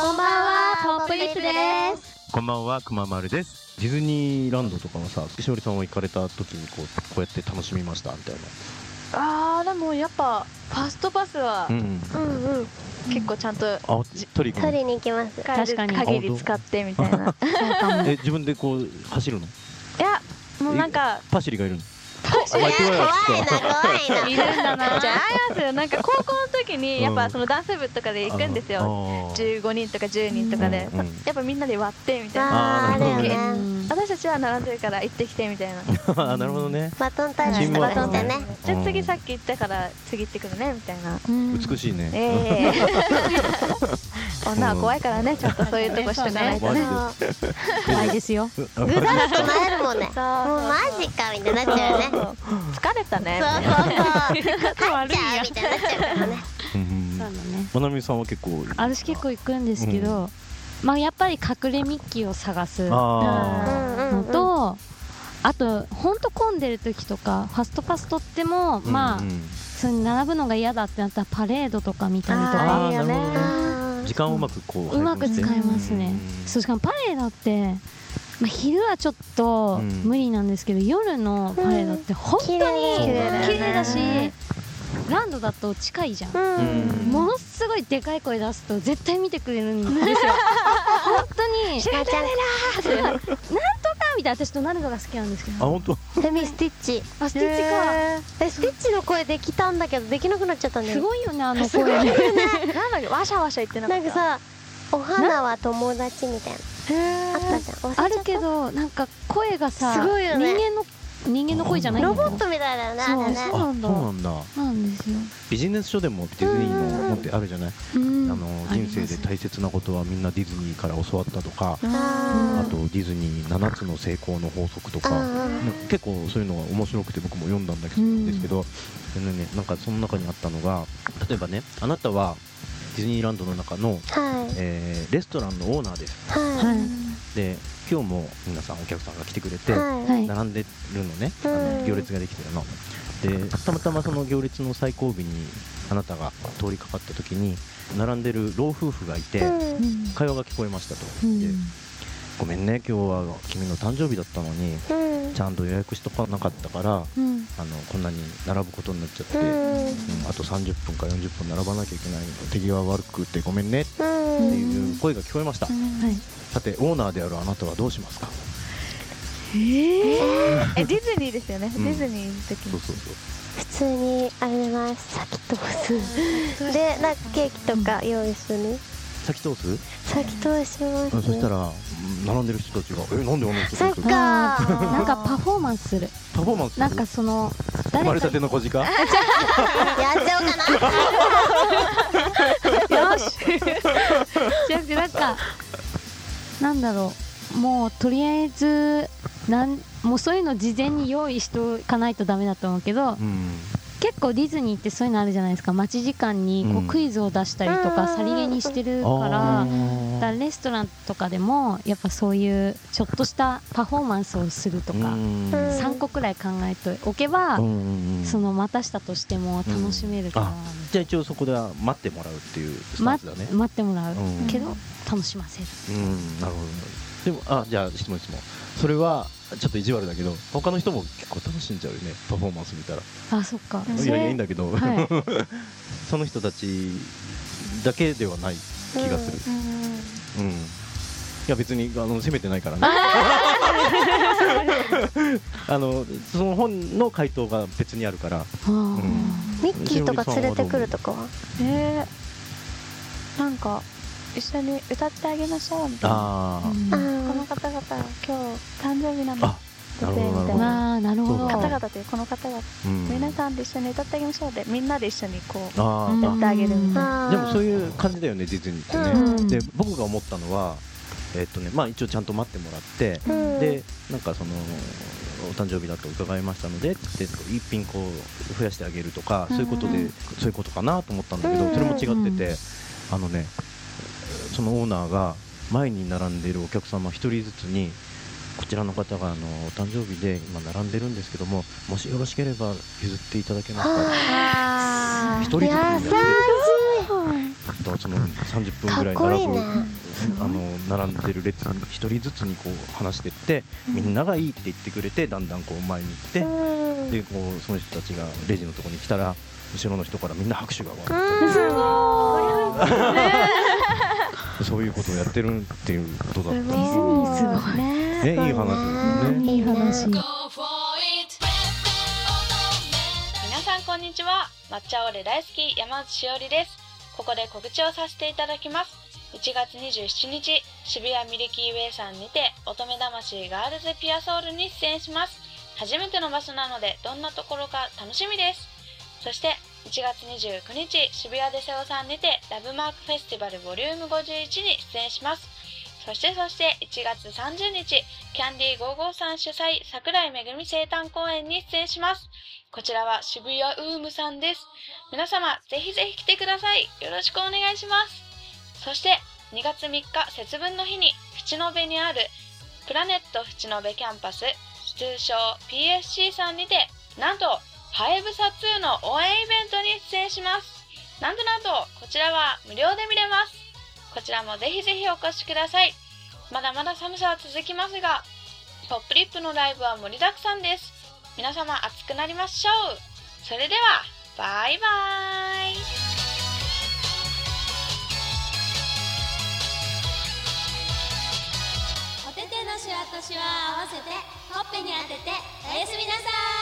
んばんはポップリップです。こんばんはくままるです。ディズニーランドとかはさしおりさんは行かれた時にこうこうやって楽しみましたみたいな。あーでもやっぱファストパスはうんうん。うん結構ちゃんとあ取りに行きます。確かに限り使ってみたいな。え自分でこう走るの？やもうなんかパシリがいるの？怖いな怖いないるんだな。じゃあありますよなんか高校の時にやっうんぱそのダンス部とかで行くんですよ。よ15人とか10人とかで。やっぱみんなで割ってみたいな。あーあるよあーね。うん。私たちは並んでるから行ってきてみたいな。あなるほどねバトンタイムワークしてね。じゃあ次さっき言ったから次行ってくるねみたいな。うん。美しいね。ええ。女は怖いからねちょっとそういうとこしとかないとマね怖いですよ。ぐだっ。となえるもんねもうマジかみたいになっちゃうよね疲れたね。そうそう勝っちゃう。みたいになっちゃうからねうんそうだねまなみさんは結構私結構行くんですけど、まあやっぱり隠れミッキーを探す。のと、あと本当混んでる時とかファストパス取っても、ーまあ、うん。うんそれに並ぶのが嫌だってなったらパレードとか見たりとあか時間をうまくこううまく使えますね。うん。そうしかもパレードって、まあ、昼はちょっとうん。無理なんですけど、夜のパレードって本当に綺麗だしランドだと近いじゃん。ーうん。ものすごいでかい声出すと絶対見てくれるんですよ。本当に。まーちゃんなんとかみたいな私となるのが好きなんですけどあ本当デミスティッチあスティッチか。えスティッチの声できたんだけどできなくなっちゃったんだよすごいよねあの声。なんだっけわしゃわしゃ言ってなかった？なんかさお花は友達みたいなあったじゃん。あるけどなんか声がさすごいよね。人間の人間の声じゃないロボットみたいだよねあれね。あそうなんだ。そうなんだ。なんですよ。ビジネス書でもディズニーの本ってあるじゃない？うんあの人生で大切なことはみんなディズニーから教わったとかああとディズニー7つの成功の法則とか結構そういうのが面白くて僕も読んだんだけどうん。ですけど、でね、なんかその中にあったのが例えばねあなたはディズニーランドの中の、はい。えーレストランのオーナーです。ははい。で今日も皆さんお客さんが来てくれて、並んでるのね、あうん。の行列ができてるの。でたまたまその行列の最後尾にあなたが通りかかった時に並んでる老夫婦がいて、会話が聞こえましたと、うん。でごめんね今日は君の誕生日だったのにうん。ちゃんと予約しとかなかったからうんあのこんなに並ぶことになっちゃって、ううんんあと30分か40分並ばなきゃいけないの手際悪くてごめんねってうん。いう声が聞こえました、はいさてオーナーであるあなたはどうしますか？えディズニーですよね。デうん。ィズニーの時に。そうそうそう。普通にあれだな先通すでなんかケーキとか用意する先通す、先通します。うんそしたらうん並んでる人たちが「えなんであの人そっかなんかパフォーマンスする。パフォーマンスなんかその誰か生まれたての小鹿？やっちゃおうかな。よし。じゃなくてなんかなんだろう。もうとりあえずなんもうそういうの事前に用意しておかないとダメだと思うけどうん結構ディズニーってそういうのあるじゃないですか。待ち時間にこうクイズを出したりとかうん。さりげにしてるかあらー。だからレストランとかでもやっぱそういうちょっとしたパフォーマンスをするとかうん。うん3個くらい考えておけばその待たしたとしても楽しめるから。あじゃあ一応そこでは待ってもらうっていうスタンまスだね。待ってもらう。うん。けど楽しませる。うんなるほどでもあじゃあ質問質問。それはちょっと意地悪だけど他の人も結構楽しんじゃうよねパフォーマンス見たら。あそっか。いやいやいいんだけど、はい。その人たちだけではない気がする。うん、いや別にあの責めてないからね。あのその本の回答が別にあるから。あー。ミッキーとか連れてくるとかは？えー。なんか一緒に歌ってあげましょうみたいな。あの方々今日誕生日なんであすなるほどなるほど。みたいななるほど。方々というこの方々うん。皆さんで一緒に歌ってあげましょうでみんなで一緒にこうあー。うんやってあげるみたいな。でもそういう感じだよねディズニーってね、うん。で僕が思ったのはえっとねまあ一応ちゃんと待ってもらって、うん。でなんかそのお誕生日だと伺いましたのでって一品こう増やしてあげるとか、そういうことでそういうことかなと思ったんだけど、うん。それも違ってて、あのねそのオーナーが前に並んでいるお客様一人ずつにこちらの方があのお誕生日で今並んでるんですけどももしよろしければ譲っていただけますか？一人ずつにやって優しだからその30分ぐらい並ぶねあの並んでる列に一人ずつにこう話してってみんながいいって言ってくれてだんだんこう前に行ってうんでこうその人たちがレジのところに来たら後ろの人からみんな拍手がわうん。すごいそういうことをやってるっていうことだったディズニーすごい。ねねいい話ですね。いい話。皆さんこんにちは。抹茶オレ大好き山内しおりです。ここで告知をさせていただきます。1月27日渋谷ミルキーウェイさんにて乙女魂ガールズピアソールに出演します初めての場所なのでどんなところか楽しみですそして1月29日渋谷で瀬尾さんにてラブマークフェスティバルボリューム51に出演しますそしてそして1月30日キャンディー553主催桜井めぐみ生誕公演に出演しますこちらは渋谷ウームさんです。皆様、ぜひぜひ来てください。よろしくお願いします。そして、2月3日節分の日に、淵野辺にある、プラネット淵野辺キャンパス、通称 PSC さんにて、なんと、ハエブサ2の応援イベントに出演します。なんとなんと、こちらは無料で見れます。こちらもぜひぜひお越しください。まだまだ寒さは続きますが、ポップリップのライブは盛りだくさんです。皆様熱くなりましょうそれではバイバーイお手わせてほっぺに当てておやすみなさい。